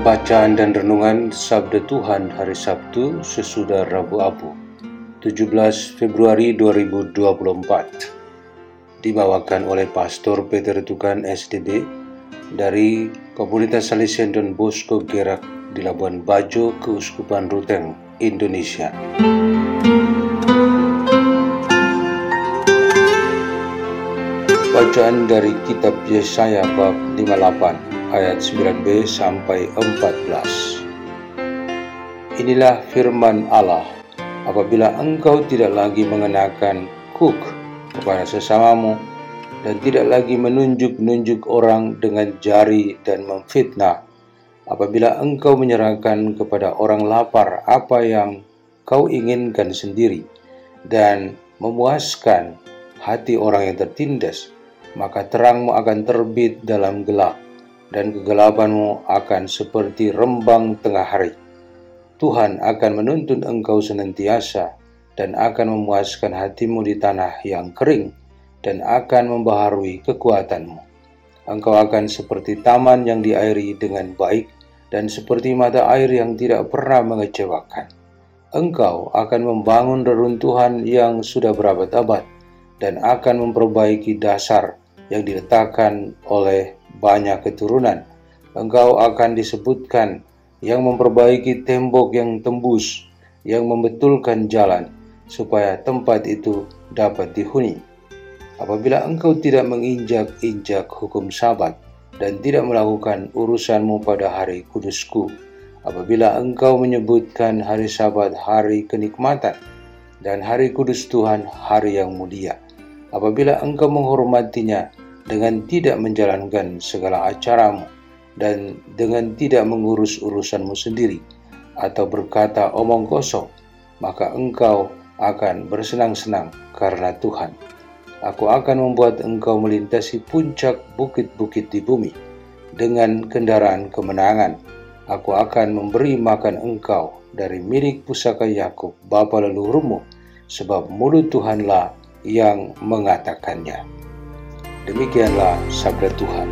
Bacaan dan Renungan Sabda Tuhan Hari Sabtu sesudah Rabu Abu 17 Februari 2024 Dibawakan oleh Pastor Peter Tukan SDB dari Komunitas Salesian Don Bosco Gerak di Labuan Bajo, Keuskupan Ruteng, Indonesia. Bacaan dari Kitab Yesaya bab 58 ayat 9b sampai 14. Inilah firman Allah, apabila engkau tidak lagi mengenakan kuk kepada sesamamu dan tidak lagi menunjuk-nunjuk orang dengan jari dan memfitnah, apabila engkau menyerahkan kepada orang lapar apa yang kau inginkan sendiri dan memuaskan hati orang yang tertindas, maka terangmu akan terbit dalam gelap dan kegelapanmu akan seperti rembang tengah hari. Tuhan akan menuntun engkau senantiasa dan akan memuaskan hatimu di tanah yang kering dan akan membaharui kekuatanmu. Engkau akan seperti taman yang diairi dengan baik dan seperti mata air yang tidak pernah mengecewakan. Engkau akan membangun reruntuhan yang sudah berabad-abad dan akan memperbaiki dasar yang diletakkan oleh banyak keturunan. Engkau akan disebutkan yang memperbaiki tembok yang tembus, yang membetulkan jalan, supaya tempat itu dapat dihuni. Apabila engkau tidak menginjak-injak hukum sabat dan tidak melakukan urusanmu pada hari kudusku, apabila engkau menyebutkan hari sabat hari kenikmatan dan hari kudus Tuhan hari yang mulia, apabila engkau menghormatinya dengan tidak menjalankan segala acaramu dan dengan tidak mengurus urusanmu sendiri atau berkata omong kosong, maka engkau akan bersenang-senang karena Tuhan. Aku akan membuat engkau melintasi puncak bukit-bukit di bumi dengan kendaraan kemenangan. Aku akan memberi makan engkau dari milik pusaka Yakub bapa leluhurmu, sebab mulut Tuhanlah yang mengatakannya. Demikianlah sabda Tuhan.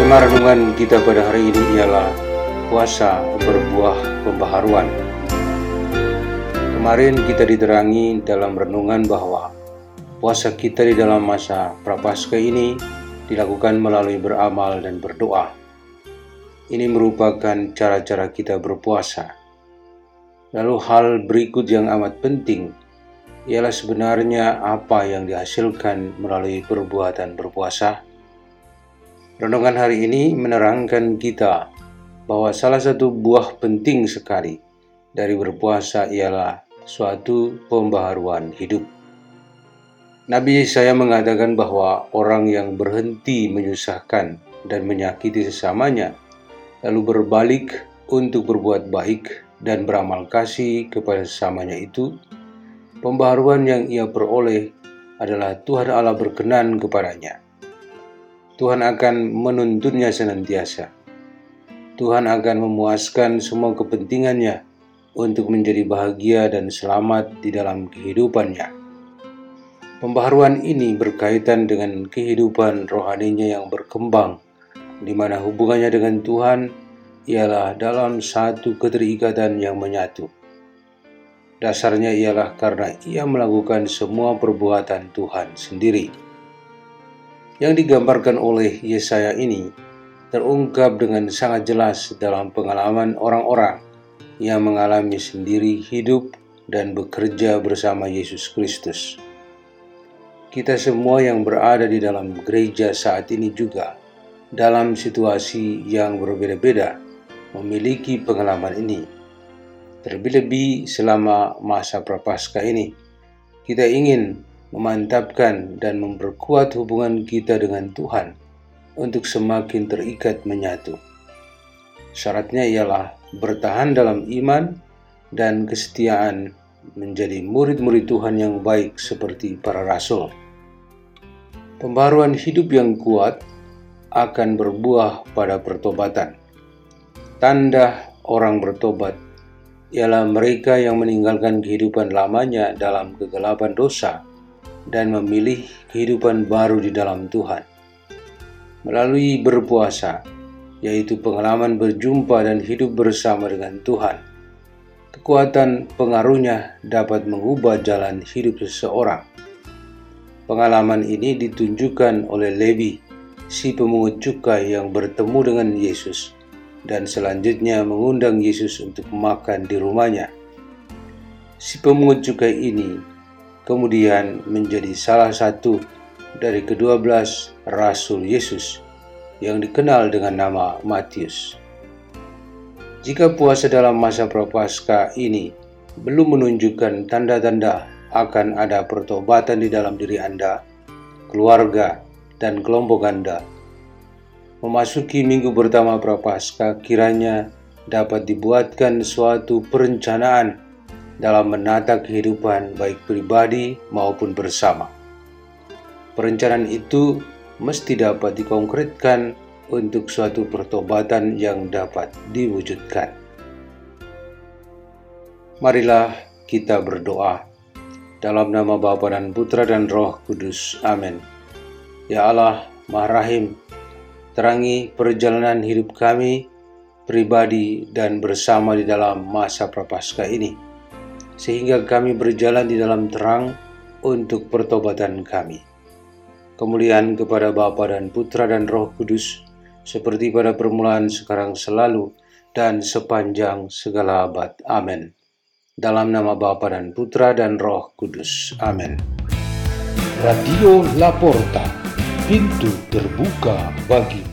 Tema renungan kita pada hari ini ialah puasa berbuah pembaharuan. Kemarin kita diterangi dalam renungan bahwa puasa kita di dalam masa prapaskah ini dilakukan melalui beramal dan berdoa. Ini merupakan cara-cara kita berpuasa. Lalu hal berikut yang amat penting ialah sebenarnya apa yang dihasilkan melalui perbuatan berpuasa. Renungan hari ini menerangkan kita bahwa salah satu buah penting sekali dari berpuasa ialah suatu pembaharuan hidup. Nabi Yesaya mengatakan bahwa orang yang berhenti menyusahkan dan menyakiti sesamanya lalu berbalik untuk berbuat baik dan beramal kasih kepada sesamanya itu, pembaharuan yang ia peroleh adalah Tuhan Allah berkenan kepadanya. Tuhan akan menuntunnya senantiasa. Tuhan akan memuaskan semua kepentingannya untuk menjadi bahagia dan selamat di dalam kehidupannya. Pembaharuan ini berkaitan dengan kehidupan rohaninya yang berkembang di mana hubungannya dengan Tuhan ialah dalam satu keterikatan yang menyatu. Dasarnya ialah karena ia melakukan semua perbuatan Tuhan sendiri. Yang digambarkan oleh Yesaya ini terungkap dengan sangat jelas dalam pengalaman orang-orang yang mengalami sendiri hidup dan bekerja bersama Yesus Kristus. kita semua yang berada di dalam gereja saat ini juga dalam situasi yang berbeda-beda memiliki pengalaman ini. Terlebih-lebih selama masa prapaskah ini, kita ingin memantapkan dan memperkuat hubungan kita dengan Tuhan untuk semakin terikat menyatu. Syaratnya ialah bertahan dalam iman dan kesetiaan menjadi murid-murid Tuhan yang baik seperti para rasul. Pembaruan hidup yang kuat akan berbuah pada pertobatan. Tanda orang bertobat ialah mereka yang meninggalkan kehidupan lamanya dalam kegelapan dosa dan memilih kehidupan baru di dalam Tuhan. Melalui berpuasa, yaitu pengalaman berjumpa dan hidup bersama dengan Tuhan, kekuatan pengaruhnya dapat mengubah jalan hidup seseorang. Pengalaman ini ditunjukkan oleh Levi, si pemungut cukai yang bertemu dengan Yesus dan selanjutnya mengundang Yesus untuk makan di rumahnya. Si pemungut cukai ini kemudian menjadi salah satu dari kedua belas rasul Yesus yang dikenal dengan nama Matius. Jika puasa dalam masa prapaskah ini belum menunjukkan tanda-tanda akan ada pertobatan di dalam diri Anda, keluarga, dan kelompok Anda, memasuki minggu pertama prapaskah kiranya dapat dibuatkan suatu perencanaan dalam menata kehidupan baik pribadi maupun bersama. Perencanaan itu mesti dapat dikonkretkan untuk suatu pertobatan yang dapat diwujudkan. Marilah kita berdoa dalam nama Bapa dan Putra dan Roh Kudus. Amin. Ya Allah, Maha Rahim, terangi perjalanan hidup kami pribadi dan bersama di dalam masa prapaskah ini, sehingga kami berjalan di dalam terang untuk pertobatan kami. Kemuliaan kepada Bapa dan Putra dan Roh Kudus, seperti pada permulaan sekarang selalu dan sepanjang segala abad. Amin. Dalam nama Bapa dan Putra dan Roh Kudus. Amin. Radio Laporta, pintu terbuka bagi